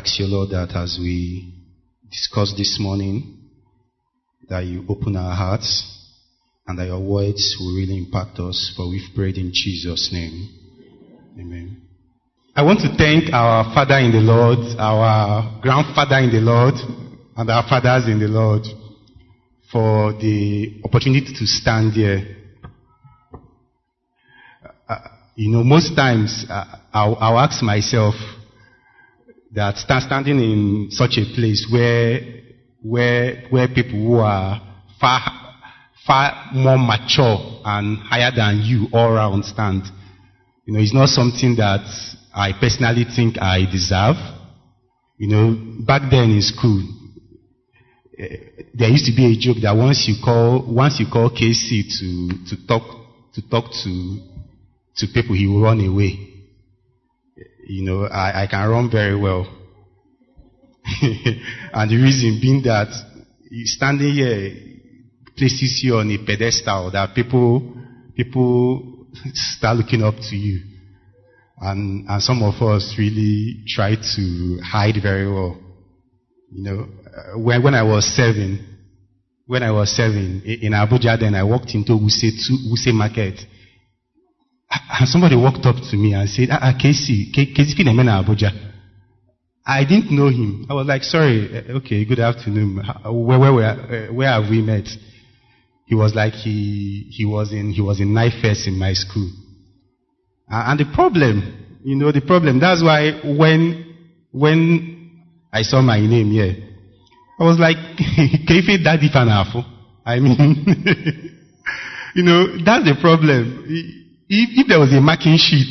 ask you, Lord, that as we discuss this morning, that you open our hearts and that your words will really impact us, for we've prayed in Jesus' name. Amen. I want to thank our Father in the Lord, our grandfather in the Lord, and our fathers in the Lord for the opportunity to stand here. Uh, you know, most times uh, I'll, I'll, ask myself that stand, standing in such a place where, where, where people who are far, far more mature and higher than you all around stand, you know, it's not something that I personally think I deserve. You know, back then in school, uh, there used to be a joke that once you call once you call KC to to talk to talk to to people, he will run away. You know, I, I can run very well, and the reason being that standing here places you on a pedestal that people people start looking up to you. And, and some of us really try to hide very well. You know, uh, when, when I was seven, when I was seven in Abuja, then I walked into Wuse, Wuse Market. And somebody walked up to me and said, ah, Casey, Casey Finemena Abuja. I didn't know him. I was like, sorry, uh, okay, good afternoon. Where, where, where, uh, where have we met? He was like, he, he was in, he was in NIFES in my school. And the problem, you know, the problem, that's why when, when I saw my name here, I was like, Kefe Daddy Fanafo. I mean, you know, that's the problem. If, if there was a marking sheet,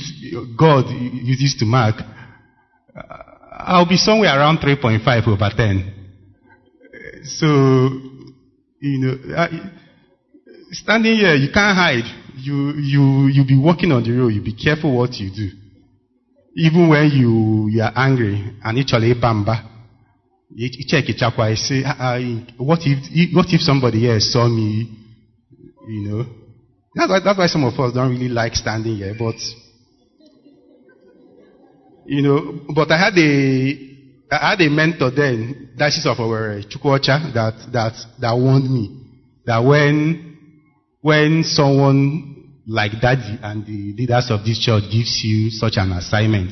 God uses to mark, uh, I'll be somewhere around 3.5 over 10. So, you know, standing here, you can't hide you, you, you be walking on the road, you be careful what you do. Even when you, you are angry, and actually bamba, you check it up, I say, ah, ah, what if, what if somebody else saw me, you know? That's why, that's why some of us don't really like standing here, but, you know, but I had a, I had a mentor then, Diocese of our Chukwuocha, that, that, that warned me that when when someone like Daddy and the leaders of this church gives you such an assignment,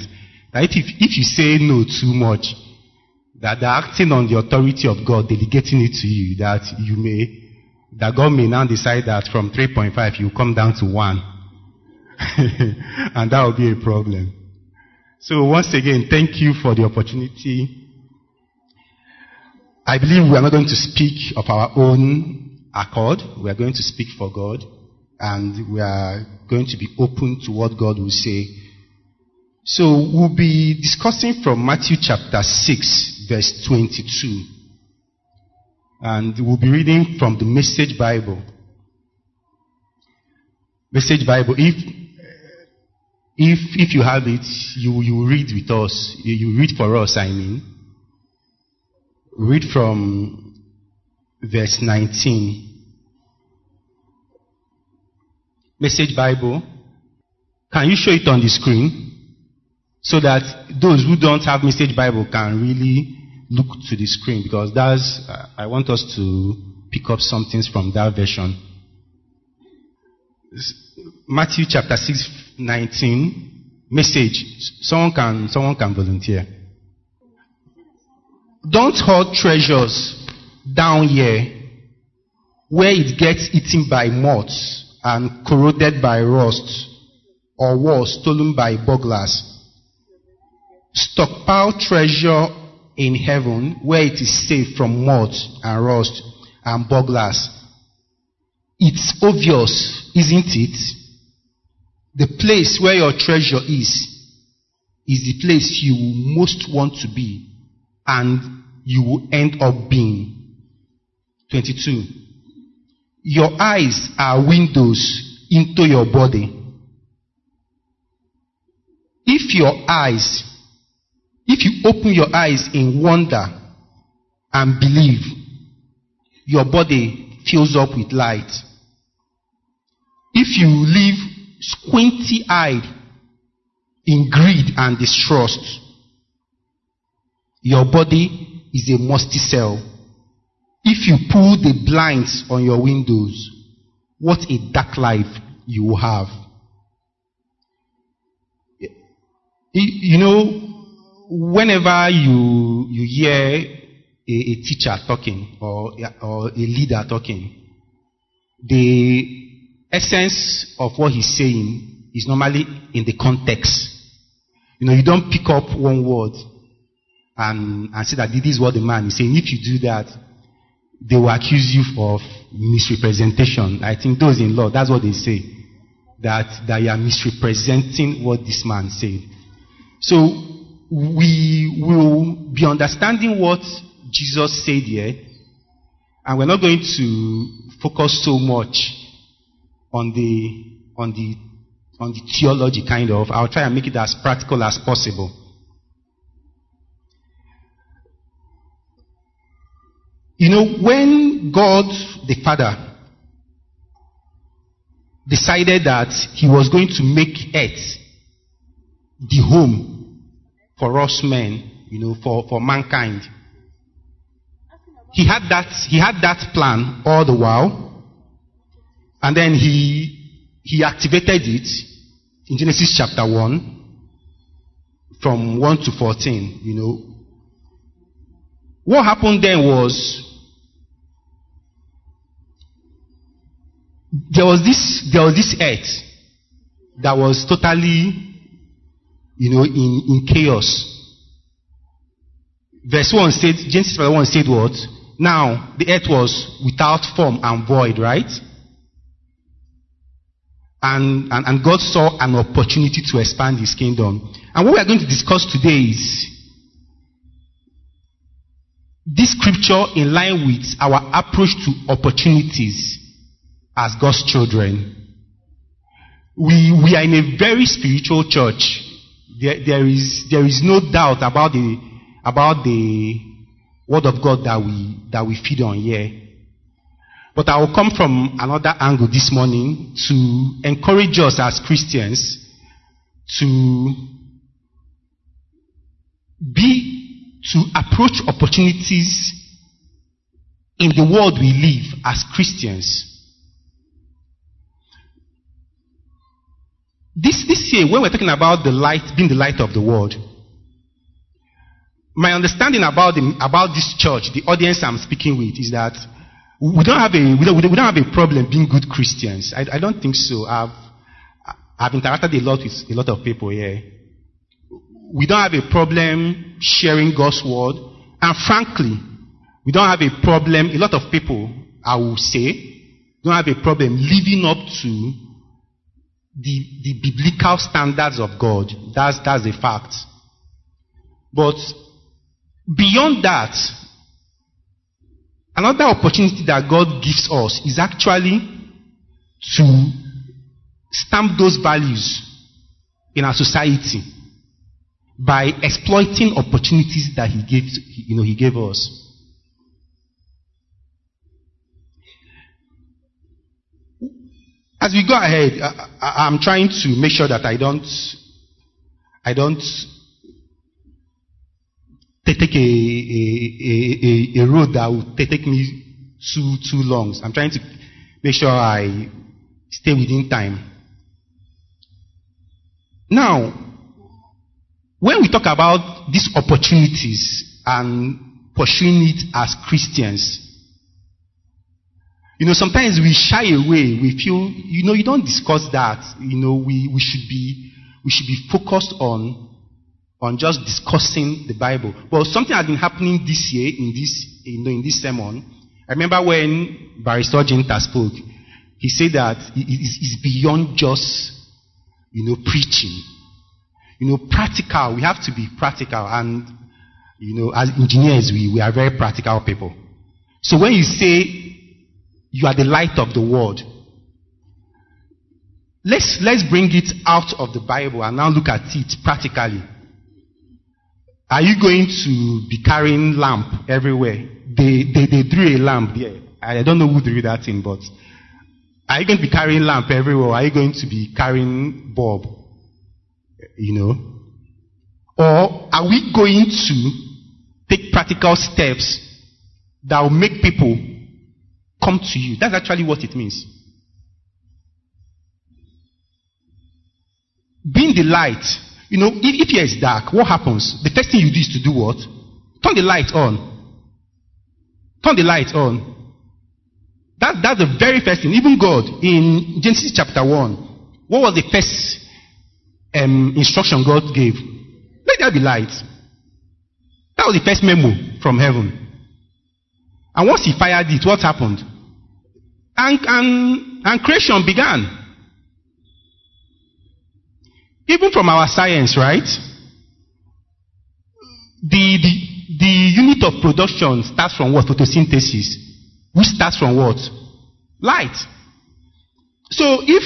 that if, if you say no too much, that they're acting on the authority of God, delegating it to you, that you may, that God may now decide that from 3.5 you come down to 1. and that will be a problem. So once again, thank you for the opportunity. I believe we are not going to speak of our own accord. We are going to speak for God and we are going to be open to what God will say. So we'll be discussing from Matthew chapter 6 verse 22. And we'll be reading from the Message Bible. Message Bible. If, if, if you have it, you, you read with us. You read for us, I mean. Read from verse 19. Message Bible. Can you show it on the screen? So that those who don't have Message Bible can really look to the screen because that's, uh, I want us to pick up some things from that version. Matthew chapter 6, 19, message. Someone can, someone can volunteer. Don't hold treasures down here where it gets eaten by moths and corroded by rust, or was stolen by burglars. Stockpile treasure in heaven where it is safe from moth and rust and burglars. It's obvious, isn't it? The place where your treasure is, is the place you most want to be and you will end up being. 22. Your eyes are windows into your body. If your eyes, if you open your eyes in wonder and believe, your body fills up with light. If you live squinty eyed, in greed and distrust. Your body is a musty cell. If you pull the blinds on your windows, what a dark life you will have. You know, whenever you, you hear a, a teacher talking or, or a leader talking, the essence of what he's saying is normally in the context. You know, you don't pick up one word and, and say that this is what the man is saying. If you do that, they will accuse you of misrepresentation. I think those in law, that's what they say. That, that you are misrepresenting what this man said. So, we will be understanding what Jesus said here, and we're not going to focus so much on the, on the, on the theology kind of. I'll try and make it as practical as possible. You know, when God the Father decided that He was going to make earth the home for us men, you know, for, for mankind, He had that, He had that plan all the while. And then He, He activated it in Genesis chapter 1 from 1 to 14, you know. What happened then was there was this there was this earth that was totally you know in, in chaos verse 1 said genesis 1 said what now the earth was without form and void right and, and, and god saw an opportunity to expand his kingdom and what we are going to discuss today is this scripture in line with our approach to opportunities as God's children. We, we are in a very spiritual church. There, there, is, there is no doubt about the, about the word of God that we, that we feed on here. But I will come from another angle this morning to encourage us as Christians to be, to approach opportunities in the world we live as Christians This, this year, when we're talking about the light, being the light of the world, my understanding about, the, about this church, the audience I'm speaking with, is that we don't have a, we don't, we don't have a problem being good Christians. I, I don't think so. I've, I've interacted a lot with a lot of people here. We don't have a problem sharing God's word. And frankly, we don't have a problem, a lot of people, I will say, don't have a problem living up to the, the biblical standards of God. That's, that's a fact. But beyond that, another opportunity that God gives us is actually to stamp those values in our society by exploiting opportunities that He gave, you know, He gave us. As we go ahead, I, am trying to make sure that I don't, I don't take a, a, a, a road that will take me too, too long. I'm trying to make sure I stay within time. Now, when we talk about these opportunities and pursuing it as Christians, you know, sometimes we shy away. We feel, you know, you don't discuss that. You know, we, we should be, we should be focused on, on just discussing the Bible. But something has been happening this year in this, you know, in this sermon. I remember when Barrister Jinta spoke, he said that it's beyond just, you know, preaching. You know, practical. We have to be practical. And, you know, as engineers, we, we are very practical people. So when you say you are the light of the world. Let's, let's bring it out of the Bible and now look at it practically. Are you going to be carrying lamp everywhere? They, they, they drew a lamp there. I don't know who drew that thing, but are you going to be carrying lamp everywhere? Are you going to be carrying bulb? you know? Or are we going to take practical steps that will make people come to you? That's actually what it means. Being the light. You know, if, if here is dark, what happens? The first thing you do is to do what? Turn the light on. Turn the light on. That, that's the very first thing. Even God, in Genesis chapter 1, what was the first um, instruction God gave? Let there be light. That was the first memo from heaven. And once he fired it, what happened? And, and, and creation began. Even from our science, right? The, the, the unit of production starts from what? Photosynthesis. Which starts from what? Light. So if,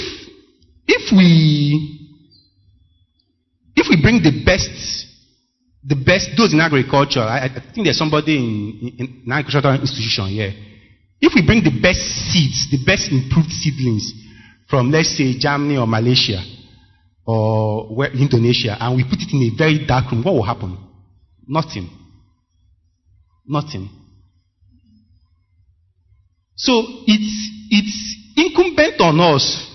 if we if we bring the best, the best, those in agriculture, I, I think there's somebody in, in, in an agricultural institution here. If we bring the best seeds, the best improved seedlings from, let's say, Germany or Malaysia or Indonesia, and we put it in a very dark room, what will happen? Nothing. Nothing. So it's, it's incumbent on us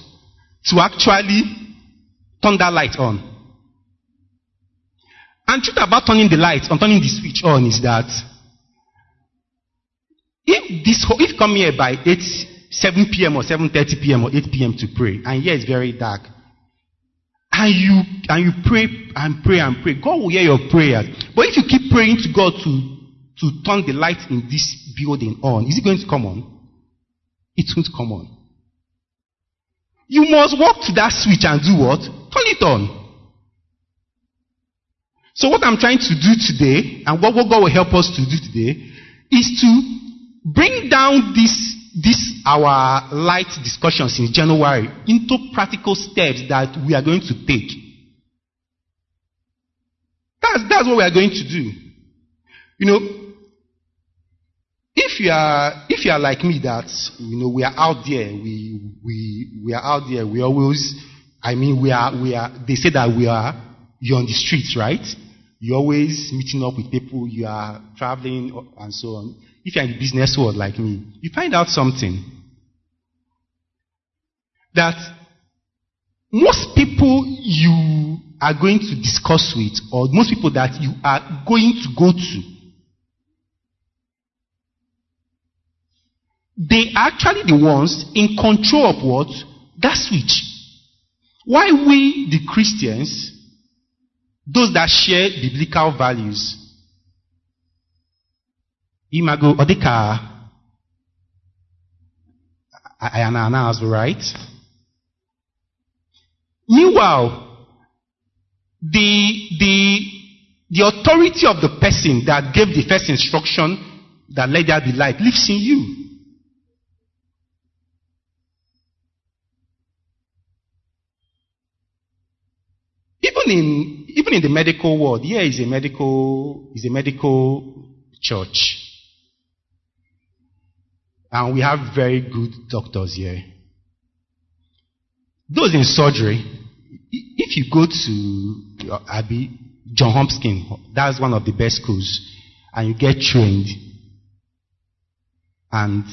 to actually turn that light on. And truth about turning the light, on turning the switch on is that if this if come here by 8, 7 p.m. or 7.30 p.m. or 8 p.m. to pray, and here it's very dark, and you and you pray and pray and pray, God will hear your prayers. But if you keep praying to God to, to turn the light in this building on, is it going to come on? It won't come on. You must walk to that switch and do what? Turn it on. So what I'm trying to do today, and what, God will help us to do today, is to bring down this, this our light discussions in January into practical steps that we are going to take. That's, that's what we are going to do. You know, if you are if you are like me that you know we are out there we we we are out there we always I mean we are we are they say that we are you're on the streets right you're always meeting up with people, you are traveling, and so on. If you're in the business world like me, you find out something that most people you are going to discuss with, or most people that you are going to go to, they are actually the ones in control of what? That switch. Why we, the Christians, those that share biblical values. Imago odika ayana right? Meanwhile, the, the, the authority of the person that gave the first instruction that let there be light lives in you. Even in even in the medical world, here is a medical is a medical church. And we have very good doctors here. Those in surgery, if you go to uh, Abbey, John Hopkins, that's one of the best schools, and you get trained, and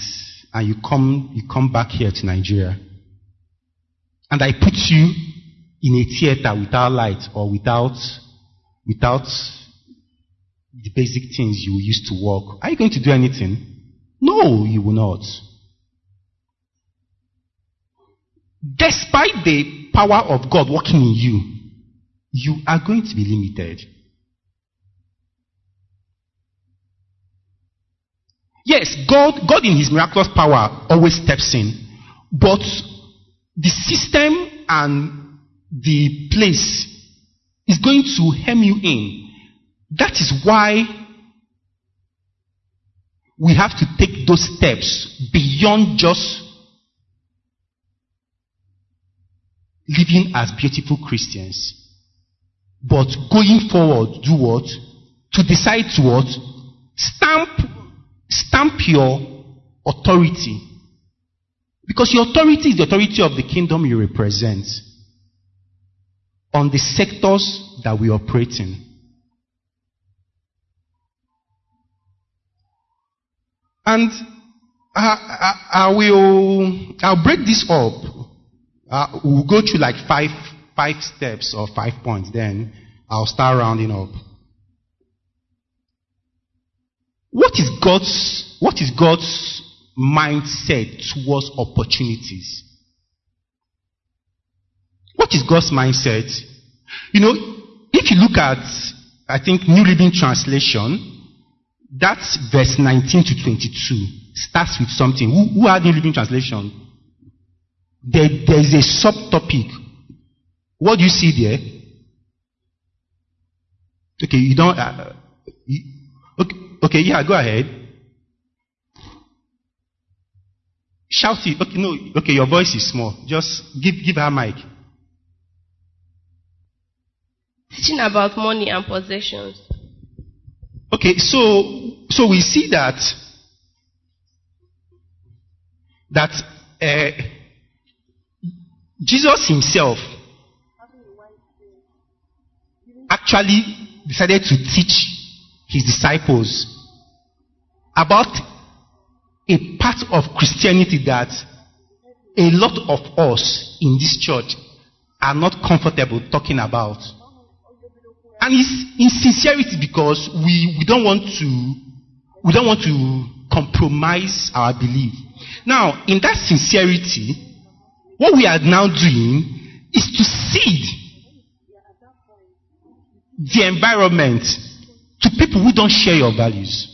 and you come you come back here to Nigeria, and I put you in a theater without light or without, without the basic things you used to work, are you going to do anything? No, you will not. Despite the power of God working in you, you are going to be limited. Yes, God, God in His miraculous power always steps in, but the system and the place is going to hem you in. That is why we have to take those steps beyond just living as beautiful Christians. But going forward, do what? To decide to what? Stamp, stamp your authority. Because your authority is the authority of the kingdom you represent on the sectors that we operate in. And I, I, I will, I'll break this up. Uh, we'll go through like five, five steps or five points. Then I'll start rounding up. What is God's, what is God's mindset towards opportunities? What is God's mindset? You know, if you look at, I think, New Living Translation, that's verse 19 to 22 starts with something. Who, who had New Living Translation? There, there is a subtopic. What do you see there? Okay, you don't. Uh, okay, okay, yeah, go ahead. Shout it. Okay, no, okay, your voice is small. Just give give her mic. Teaching about money and possessions. Okay, so so we see that that uh, Jesus himself actually decided to teach his disciples about a part of Christianity that a lot of us in this church are not comfortable talking about. And it's in sincerity because we, we don't want to we don't want to compromise our belief. Now, in that sincerity, what we are now doing is to seed the environment to people who don't share your values.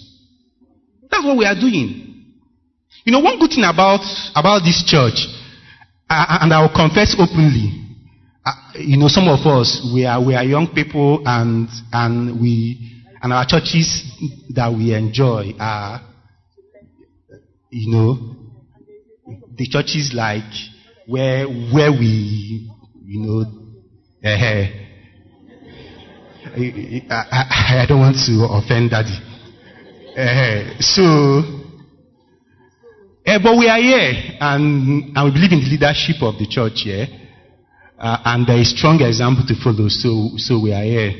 That's what we are doing. You know, one good thing about, about this church, uh, and I will confess openly, uh, you know, some of us, we are, we are young people and, and we, and our churches that we enjoy are, you know, the churches like where, where we, you know, uh, I, I, I, don't want to offend daddy. Uh, so, uh, but we are here and, and we believe in the leadership of the church here. Uh, and is strong example to follow, so, so we are here.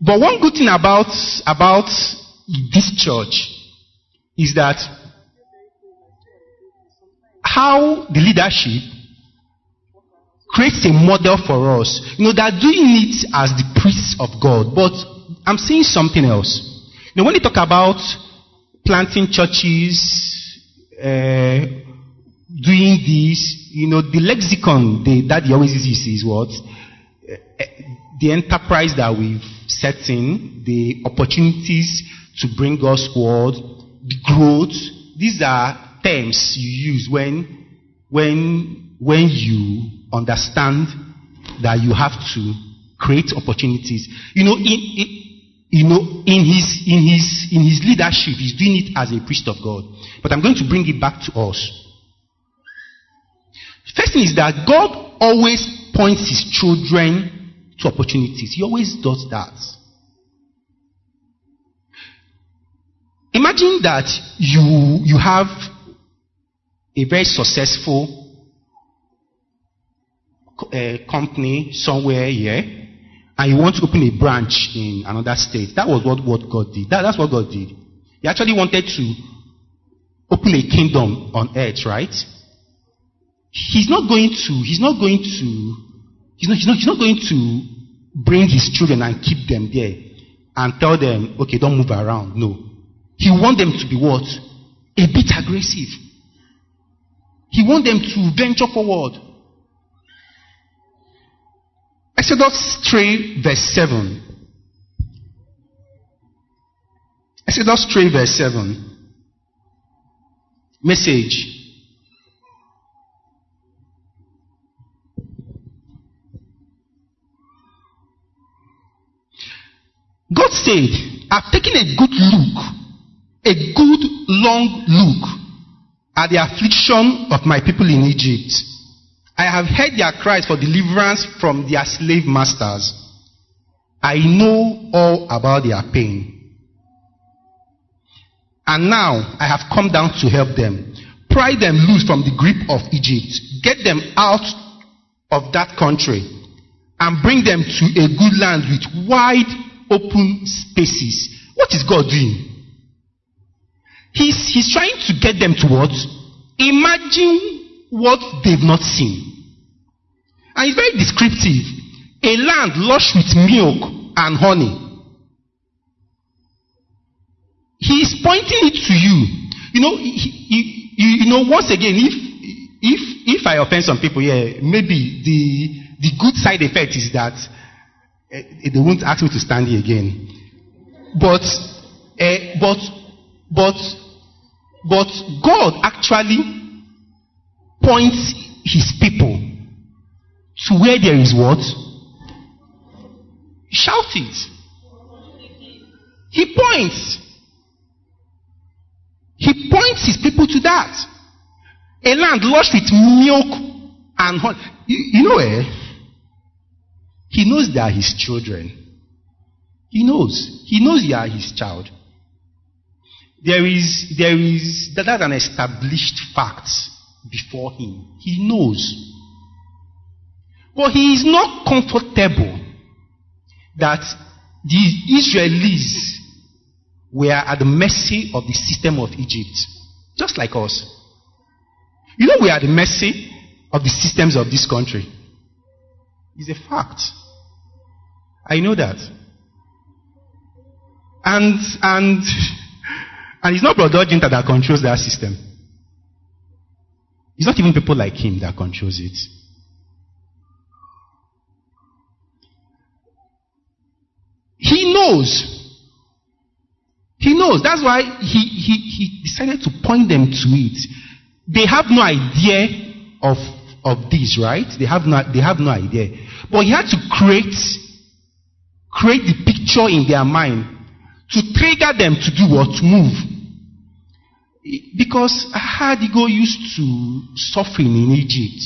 But one good thing about, about this church is that how the leadership creates a model for us. You know, they're doing it as the priests of God, but I'm saying something else. You know, when they talk about planting churches, uh, doing this, you know, the lexicon that he always uses is what? Uh, the enterprise that we've set in, the opportunities to bring God's word, the growth. These are terms you use when, when, when you understand that you have to create opportunities. You know, in, in, you know, in his, in his, in his leadership, he's doing it as a priest of God. But I'm going to bring it back to us. First thing is that God always points his children to opportunities. He always does that. Imagine that you, you have a very successful uh, company somewhere here and you want to open a branch in another state. That was what, what God did. That, that's what God did. He actually wanted to open a kingdom on earth, right? He's not going to, he's not going to, he's not, he's not, he's not going to bring his children and keep them there and tell them, okay, don't move around. No. He wants them to be what? A bit aggressive. He wants them to venture forward. Exodus 3, verse 7. Exodus 3, verse 7. Message. God said, I've taken a good look, a good long look at the affliction of my people in Egypt. I have heard their cries for deliverance from their slave masters. I know all about their pain. And now I have come down to help them. Pry them loose from the grip of Egypt. Get them out of that country and bring them to a good land with wide open spaces. What is God doing? He's, he's trying to get them to what? Imagine what they've not seen. And it's very descriptive. A land lush with milk and honey. He is pointing it to you. You know, he, he, you, you know, once again, if if if I offend some people, yeah, maybe the the good side effect is that uh, they won't ask me to stand here again. But uh, but but but God actually points His people to where there is what? Shout it. He points. He points his people to that. A land lush with milk and honey. You, you know, eh? He knows they are his children. He knows. He knows you are his child. There is, there is, that, that's an established fact before him. He knows. But he is not comfortable that the Israelis were at the mercy of the system of Egypt, just like us. You know, we are at the mercy of the systems of this country. It's a fact. I know that. And, and, and it's not Brother Jinta that controls that system. It's not even people like him that controls it. He knows. He knows. That's why he, he, he decided to point them to it. They have no idea of, of this, right? They have, no, they have no idea. But he had to create, create the picture in their mind to trigger them to do what? To move. Because Hadigo used to suffering in Egypt.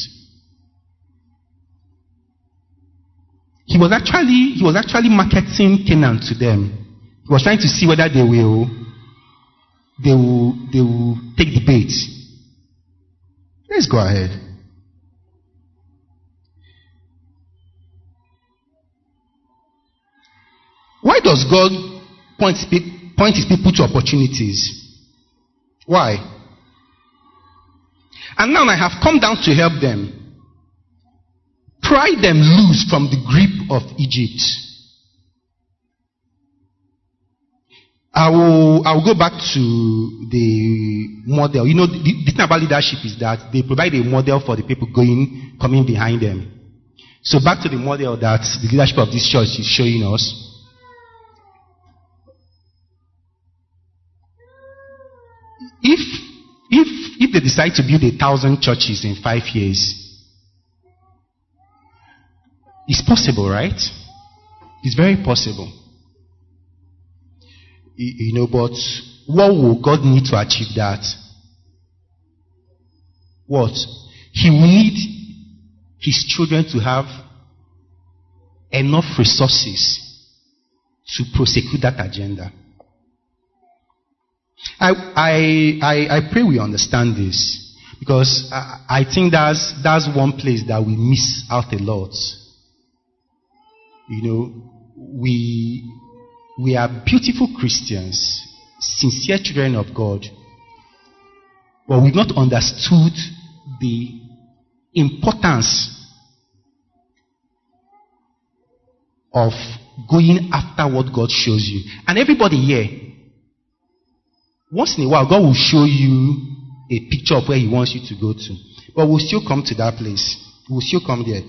He was actually, he was actually marketing Canaan to them. He was trying to see whether they will, they will, they will take the bait. Let's go ahead. Why does God point, point his people to opportunities? Why? And now I have come down to help them pry them loose from the grip of Egypt. I will, I will go back to the model. You know, the, the thing about leadership is that they provide a model for the people going, coming behind them. So back to the model that the leadership of this church is showing us. If, if, if they decide to build a thousand churches in five years, it's possible, right? It's very possible. You know, but what will God need to achieve that? What? He will need his children to have enough resources to prosecute that agenda. I, I, I, I pray we understand this because I, I think that's, that's one place that we miss out a lot. You know, we, we are beautiful Christians, sincere children of God, but we've not understood the importance of going after what God shows you. And everybody here, once in a while, God will show you a picture of where He wants you to go to. But we'll still come to that place. We'll still come there.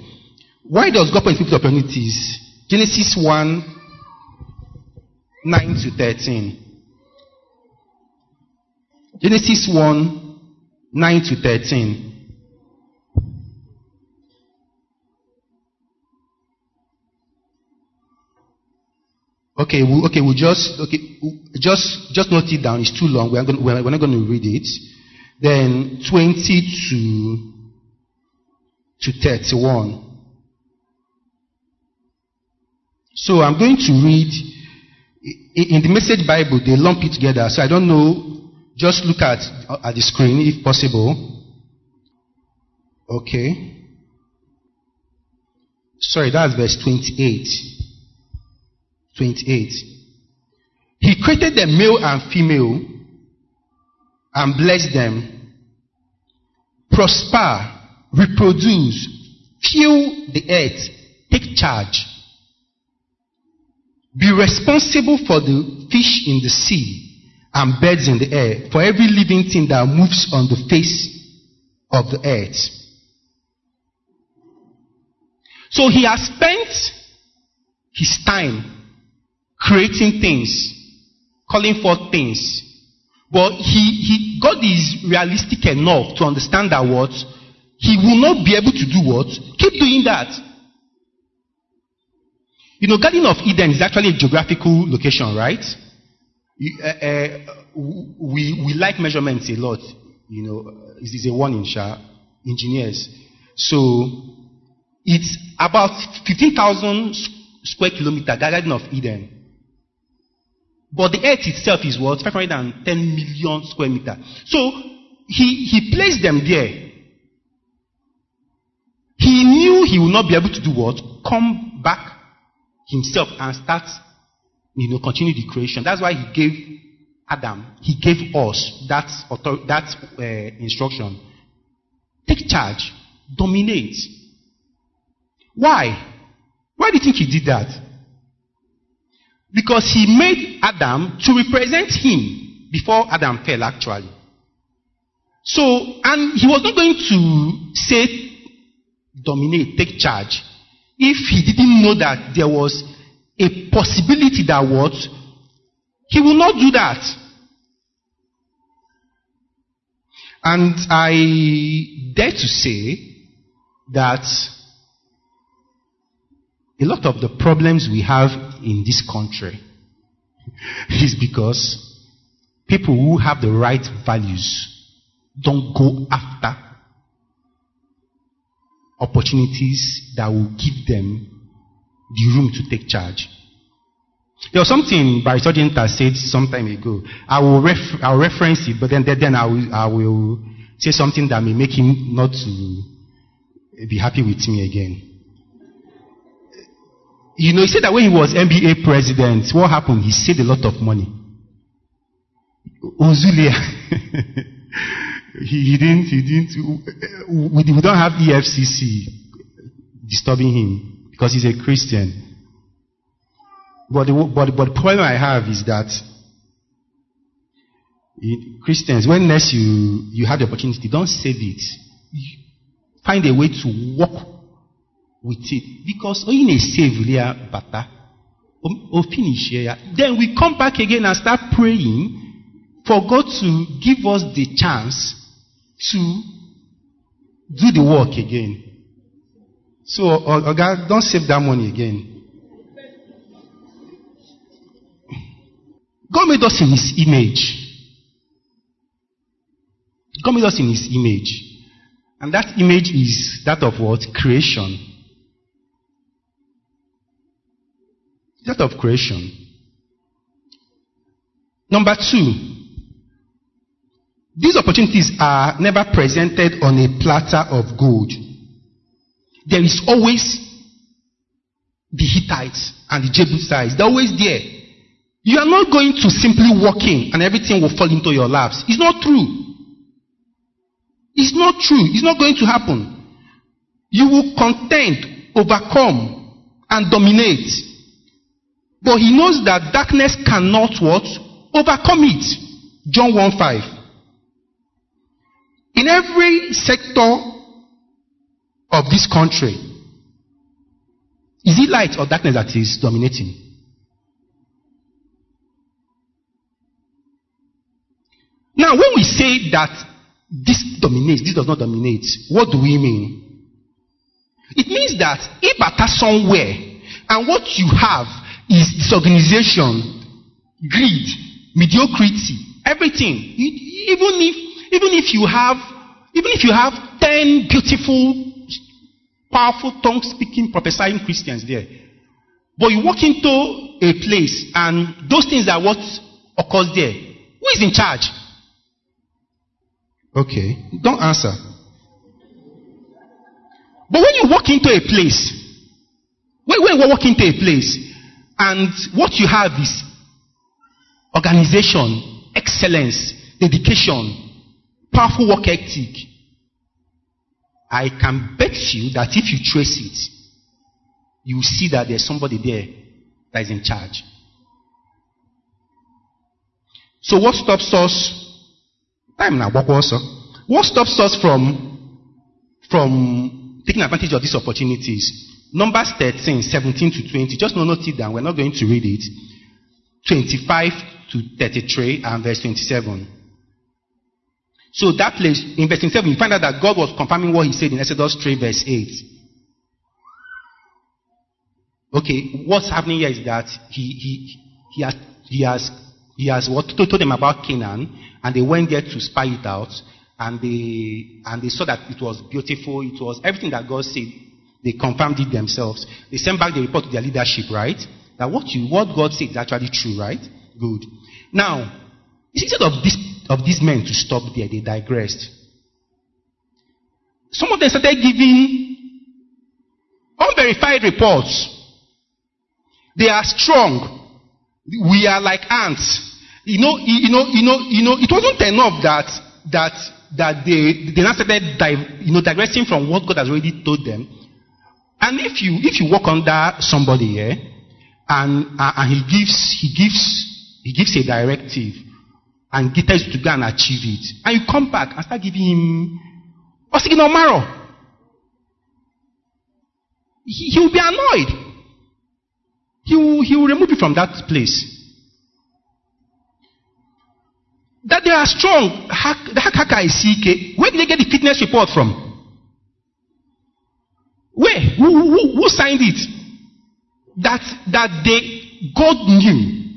Why does God point people opportunities? Genesis 1 9 to 13. Genesis 1 9 to 13. Okay, we, okay, we'll just okay, just just note it down. It's too long. We're, going, we're not going to read it. Then 20 to to 31. So I'm going to read in the message Bible, they lump it together. So I don't know. Just look at, at the screen if possible. Okay. Sorry, that's verse 28. 28. He created the male and female and blessed them. Prosper, reproduce, fill the earth, take charge. Be responsible for the fish in the sea and birds in the air, for every living thing that moves on the face of the earth. So he has spent his time creating things, calling forth things. But he, he, God is realistic enough to understand that what? He will not be able to do what? Keep doing that. You know, Garden of Eden is actually a geographical location, right? You, uh, uh, we, we like measurements a lot. You know, it is a one in Sha, engineers. So, it's about 15,000 square kilometer, Garden of Eden. But the earth itself is what? 510 million square meter. So, he, he placed them there. He knew he would not be able to do what? Come back himself and start, you know, continue the creation. That's why he gave Adam, he gave us that, author- that uh, instruction. Take charge, dominate. Why? Why do you think he did that? Because he made Adam to represent him before Adam fell, actually. So, and he was not going to say, dominate, take charge, if he didn't know that there was a possibility that what, he will not do that. And I dare to say that a lot of the problems we have in this country is because people who have the right values don't go after opportunities that will give them the room to take charge. There was something by Barry Sargent said some time ago. I will, ref- I will reference it, but then, then I, will, I will say something that may make him not to be happy with me again. You know, he said that when he was NBA president, what happened? He saved a lot of money. Ozulia. he, he, didn't, he didn't, we, we don't have EFCC disturbing him because he's a Christian. But the, but, but the problem I have is that Christians, when next you, you have the opportunity, don't save it. Find a way to work with it because only a save bata or finish here. Then we come back again and start praying for God to give us the chance to do the work again. So, God, don't save that money again. God made us in His image. God made us in His image. And that image is that of what? Creation. That of creation. Number two, these opportunities are never presented on a platter of gold. There is always the Hittites and the Jebusites. They're always there. You are not going to simply walk in and everything will fall into your laps. It's not true. It's not true. It's not going to happen. You will contend, overcome, and dominate. But he knows that darkness cannot what? Overcome it. John 1 5. In every sector of this country, is it light or darkness that is dominating? Now, when we say that this dominates, this does not dominate, what do we mean? It means that if at somewhere and what you have is disorganization, greed, mediocrity, everything. Even if, even if you have, even if you have 10 beautiful, powerful tongue speaking, prophesying Christians there, but you walk into a place and those things are what occurs there. Who is in charge? Okay, don't answer. But when you walk into a place When, when you walk into a place and what you have is organization, excellence, dedication, powerful work ethic, I can bet you that if you trace it, you will see that there's somebody there that is in charge. So what stops us? Time now, also. What stops us from from taking advantage of these opportunities? Numbers 13, 17 to 20. Just note it down. We're not going to read it. 25 to 33 and verse 27. So that place, in verse 27, you find out that God was confirming what he said in Exodus 3, verse 8. Okay, what's happening here is that he, he, he has, he has, he has what, told them about Canaan, and they went there to spy it out, and they, and they saw that it was beautiful, it was everything that God said, they confirmed it themselves. They sent back the report to their leadership, right? That what you, what God said is actually true, right? Good. Now, instead of this, of these men to stop there, they digressed. Some of them started giving unverified reports. They are strong. We are like ants. You know, you know, you know, you know, it wasn't enough that that that they they now started you know digressing from what God has already told them. And if you if you work under somebody here, and uh, and he gives he gives he gives a directive, and tells you to go and achieve it, and you come back and start giving him Osigino he, he will be annoyed. He will, he will remove you from that place. That they are strong. The Hakaka is CK. Where did they get the fitness report from? Where? Who, who, who signed it? That, that they, God knew.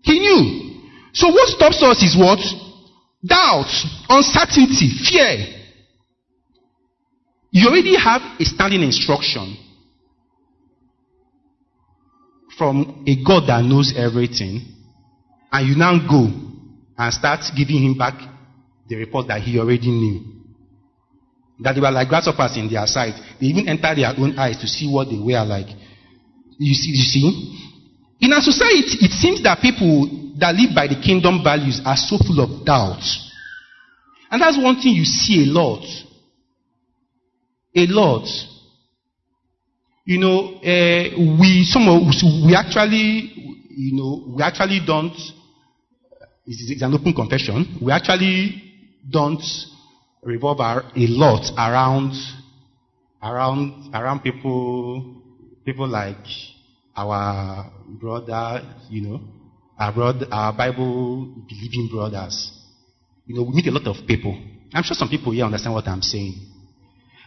He knew. So what stops us is what? Doubt, uncertainty, fear. You already have a standing instruction from a God that knows everything, and you now go and start giving him back the report that he already knew. That they were like grasshoppers in their sight. They even enter their own eyes to see what they were like. You see, you see? In our society, it seems that people that live by the kingdom values are so full of doubt. And that's one thing you see a lot. A lot. You know, uh, we some of we actually, you know, we actually don't. It's an open confession. We actually don't revolve a lot around around around people people like our brother, you know, our brother, our Bible believing brothers. You know, we meet a lot of people. I'm sure some people here understand what I'm saying.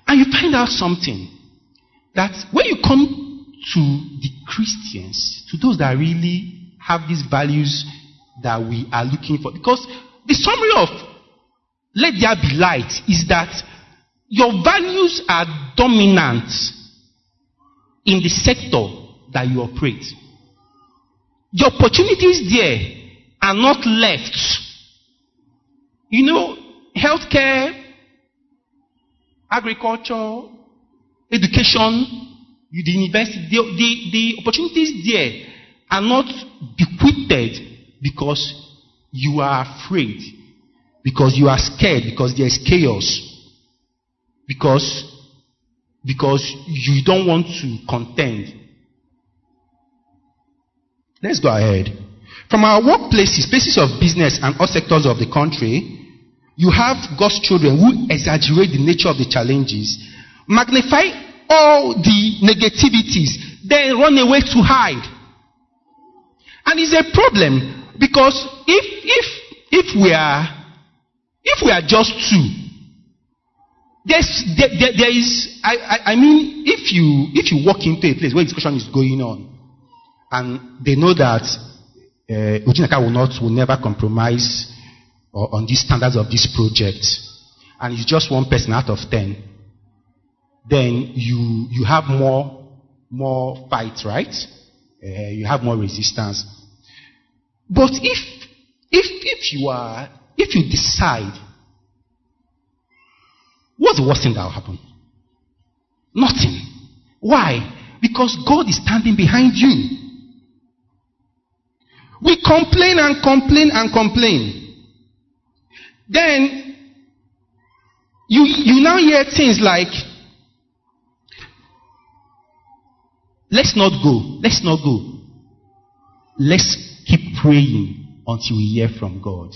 And you find out something that when you come to the Christians, to those that really have these values that we are looking for, because the summary of let there be light is that your values are dominant in the sector that you operate. The opportunities there are not left. You know, healthcare, agriculture, education, the university, the, the, the opportunities there are not bequeathed because you are afraid because you are scared, because there's chaos, because, because you don't want to contend. Let's go ahead. From our workplaces, places of business, and all sectors of the country, you have God's children who exaggerate the nature of the challenges, magnify all the negativities, then run away to hide. And it's a problem because if if if we are if we are just two, there's, there, there, there is, I, I, I mean, if you, if you walk into a place where discussion is going on, and they know that uh, Ojinnaka will not, will never compromise on these standards of this project, and it's just one person out of ten, then you, you have more, more fight, right? Uh, you have more resistance. But if, if, if you are if you decide, what's the worst thing that will happen? Nothing. Why? Because God is standing behind you. We complain and complain and complain. Then you, you now hear things like, let's not go, let's not go. Let's keep praying until we hear from God.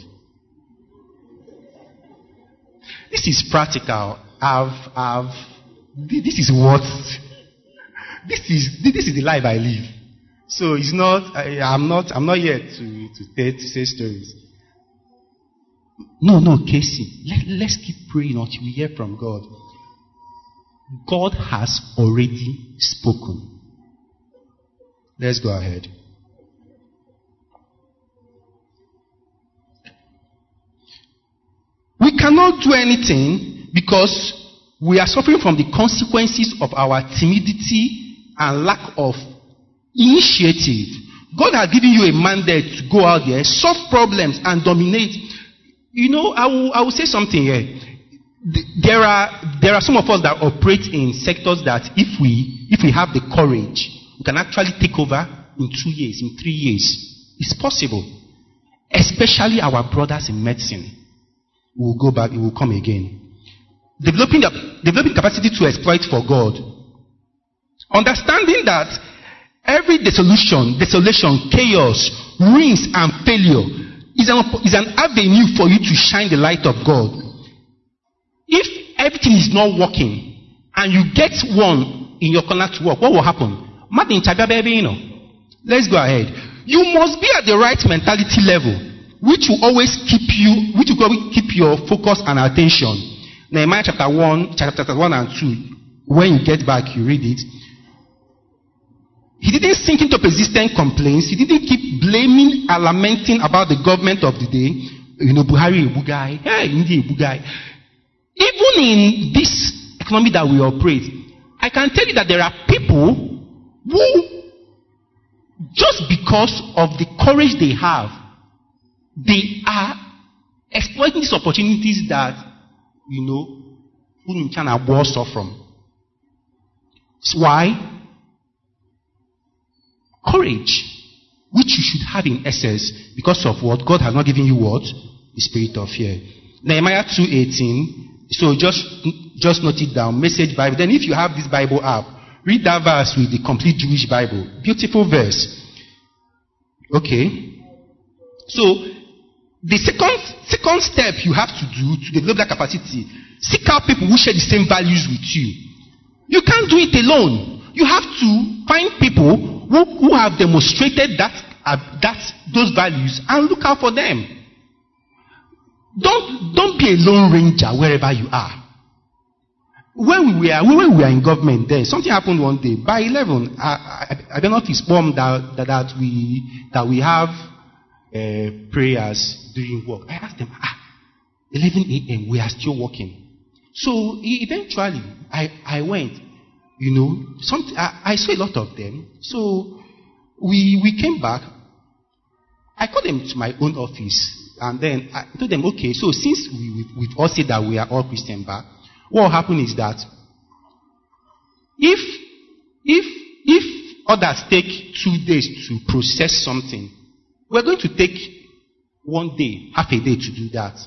This is practical. I've, I've, this is what, this is, this is the life I live. So it's not, I, am not, I'm not here to, to, tell, to say stories. No, no, Casey. Let, let's keep praying until we hear from God. God has already spoken. Let's go ahead. We cannot do anything because we are suffering from the consequences of our timidity and lack of initiative. God has given you a mandate to go out there, solve problems, and dominate. You know, I will, I will say something here. There are, there are some of us that operate in sectors that if we, if we have the courage, we can actually take over in two years, in three years. It's possible. Especially our brothers in medicine will go back, it will come again. Developing, the, developing capacity to exploit for God. Understanding that every dissolution, desolation, chaos, ruins, and failure is an, is an avenue for you to shine the light of God. If everything is not working and you get one in your corner to work, what will happen? Let's go ahead. You must be at the right mentality level which will always keep you, which will always keep your focus and attention. Nehemiah chapter 1, chapter 1 and 2, when you get back, you read it. He didn't sink into persistent complaints. He didn't keep blaming and lamenting about the government of the day. You know, Buhari, Bugai, hey, India, Bugai. Even in this economy that we operate, I can tell you that there are people who, just because of the courage they have, they are exploiting these opportunities that, you know, China Warsaw from. So why? Courage, which you should have in essence because of what God has not given you what? The spirit of fear. Nehemiah 2.18. So just, just note it down. Message Bible. Then if you have this Bible app, read that verse with the complete Jewish Bible. Beautiful verse. Okay. So the second, second step you have to do to develop that capacity, seek out people who share the same values with you. You can't do it alone. You have to find people who, who have demonstrated that, uh, that, those values and look out for them. Don't, don't be a lone ranger wherever you are. When we were, when we were in government then, something happened one day. By 11, I, I, I don't know if it's formed that, that, that, we, that we have uh, prayers during work. I asked them, ah, 11 a.m., we are still working. So eventually, I, I went, you know, some, I, I saw a lot of them. So we, we came back. I called them to my own office. And then I told them, okay, so since we, we, we've all said that we are all Christian back, what will happen is that if, if, if others take two days to process something, we're going to take one day, half a day to do that.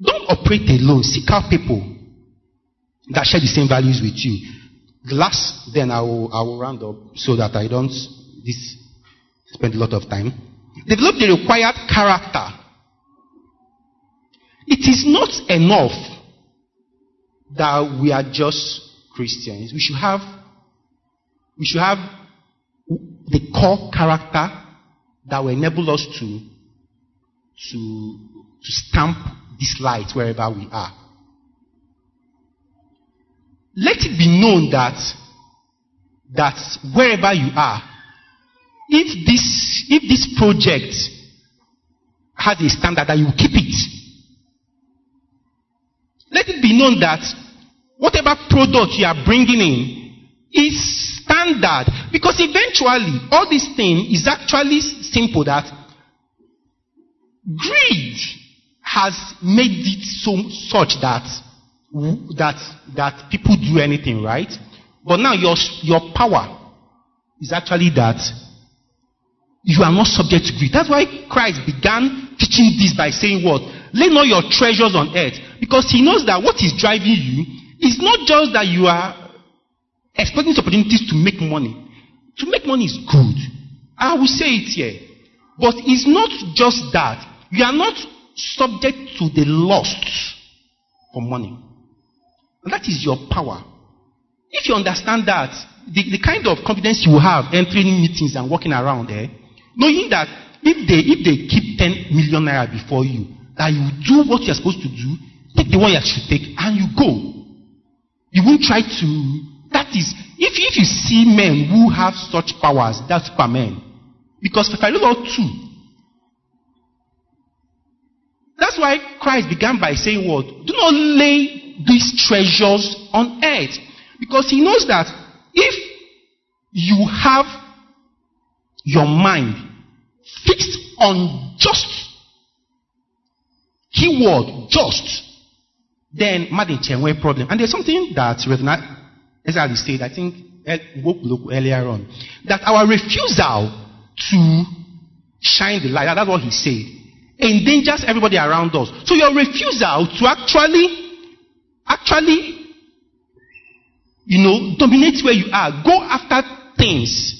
Don't operate alone. Seek out people that share the same values with you. Last, then I will, I will round up so that I don't this spend a lot of time. Develop the required character. It is not enough that we are just Christians. We should have we should have the core character that will enable us to, to, to stamp this light wherever we are. Let it be known that, that wherever you are, if this, if this project has a standard that you keep it. Let it be known that whatever product you are bringing in is standard. Because eventually, all this thing is actually simple that greed has made it so such that that that people do anything right But now your, your power is actually that you are not subject to greed. That's why Christ began teaching this by saying what? Lay not your treasures on earth. Because he knows that what is driving you is not just that you are exploiting opportunities to make money. To make money is good. I will say it here. But it's not just that. You are not subject to the lust for money. And that is your power. If you understand that, the, the kind of confidence you have entering meetings and walking around there, eh, knowing that if they if they keep 10 million naira before you, that you do what you're supposed to do, take the one you should take, and you go. You won't try to. That is, if, if you see men who have such powers, that's supermen. Because out 2, that's why Christ began by saying, What? Do not lay these treasures on earth. Because he knows that if you have your mind fixed on just, keyword, just, then Madin Chenwe problem. And there's something that as I said, I think earlier on, that our refusal to shine the light, that's what he said endangers everybody around us. So your refusal to actually, actually, you know, dominate where you are, go after things.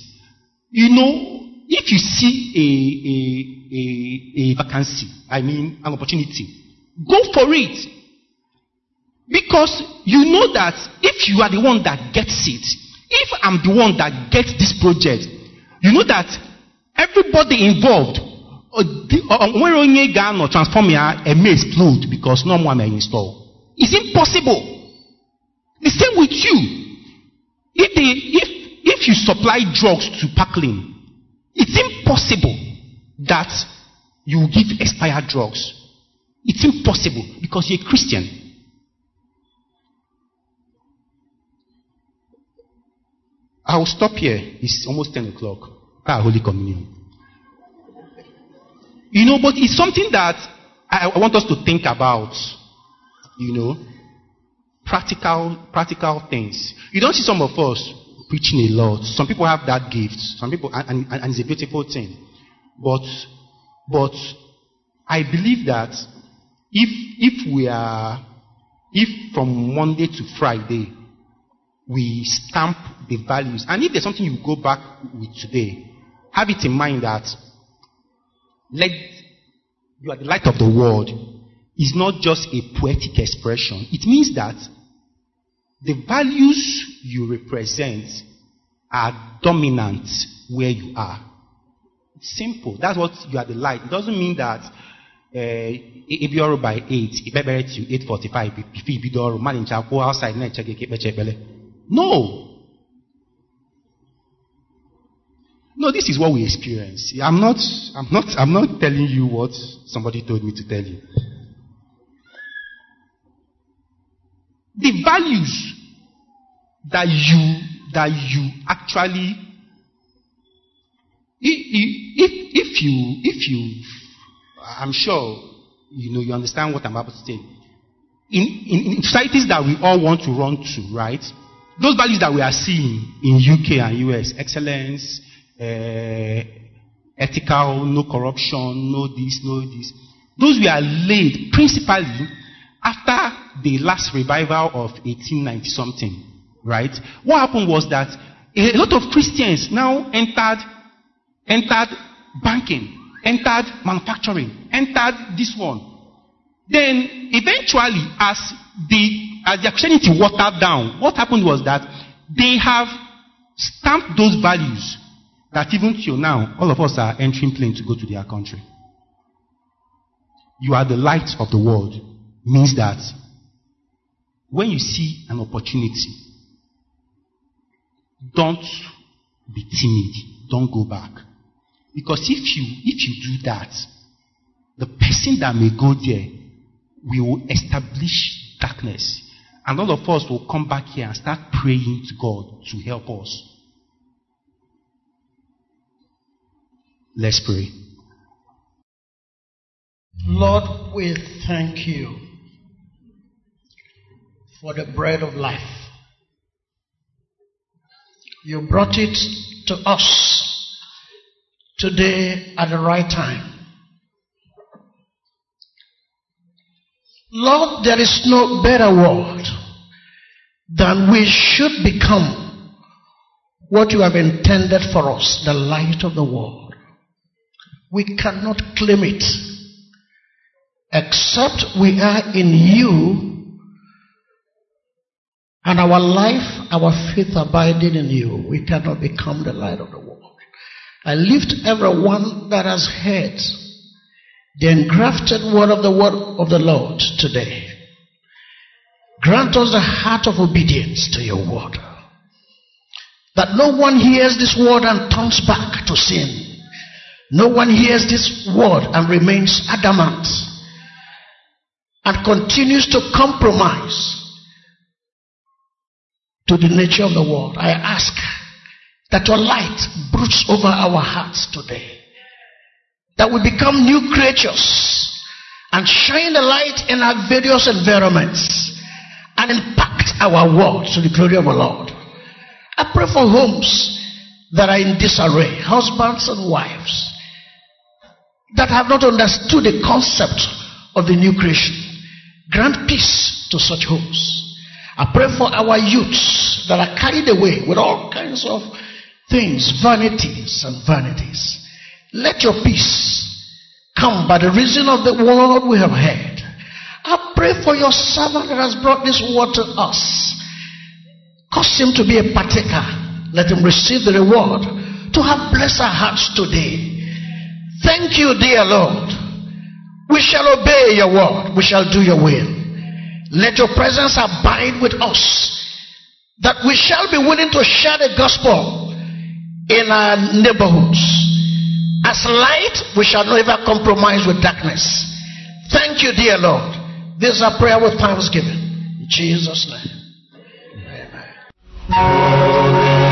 You know, if you see a, a, a, a vacancy, I mean, an opportunity, go for it. Because you know that if you are the one that gets it, if I'm the one that gets this project, you know that everybody involved uh, onwere uh, uh, onye ga-anọ transform ya eme explode because no one may install it's impossible. The same with you. If, if, if you supply drugs to Parkland it's impossible that you give expired drugs. It's impossible because you're a Christian. I will stop here. It's almost 10 o'clock. Ah, Holy Communion. You know, but it's something that I, I want us to think about. You know, practical, practical things. You don't see some of us preaching a lot. Some people have that gift. Some people, and, and, and it's a beautiful thing. But, but I believe that if, if we are, if from Monday to Friday, we stamp the values, and if there's something you go back with today, have it in mind that let you are the light of the world is not just a poetic expression. It means that the values you represent are dominant where you are. It's simple. That's what you are the light. It doesn't mean that eh, if you're by 8, if I to 8.45, if you be the man in charge, go outside, and check it. no. No, this is what we experience. I'm not, I'm not, I'm not telling you what somebody told me to tell you. The values that you, that you actually, if, if you, if you, I'm sure, you know, you understand what I'm about to say. In, in, in societies that we all want to run to, right? Those values that we are seeing in UK and US, excellence, Uh, ethical, no corruption, no this, no this. Those were laid principally after the last revival of 1890 something, right? What happened was that a lot of Christians now entered, entered banking, entered manufacturing, entered this one. Then eventually, as the as the Christianity watered down, what happened was that they have stamped those values that even till now, all of us are entering plane to go to their country. You are the light of the world. Means that when you see an opportunity, don't be timid. Don't go back. Because if you if you do that, the person that may go there will establish darkness. And all of us will come back here and start praying to God to help us. Let's pray. Lord, we thank you for the bread of life. You brought it to us today at the right time. Lord, there is no better word than we should become what you have intended for us, the light of the world. We cannot claim it except we are in you and our life, our faith abiding in you. We cannot become the light of the world. I lift everyone that has heard the engrafted word of the word of the Lord today. Grant us the heart of obedience to your word. That no one hears this word and turns back to sin. No one hears this word and remains adamant and continues to compromise to the nature of the world. I ask that your light broods over our hearts today. That we become new creatures and shine the light in our various environments and impact our world to the glory of the Lord. I pray for homes that are in disarray, husbands and wives that have not understood the concept of the new creation. Grant peace to such homes. I pray for our youths that are carried away with all kinds of things, vanities and vanities. Let your peace come by the reason of the word we have heard. I pray for your servant that has brought this word to us. Cause him to be a partaker. Let him receive the reward to have blessed our hearts today. Thank you, dear Lord. We shall obey your word. We shall do your will. Let your presence abide with us that we shall be willing to share the gospel in our neighborhoods. As light, we shall never compromise with darkness. Thank you, dear Lord. This is a prayer with thanksgiving. In Jesus' name. Amen.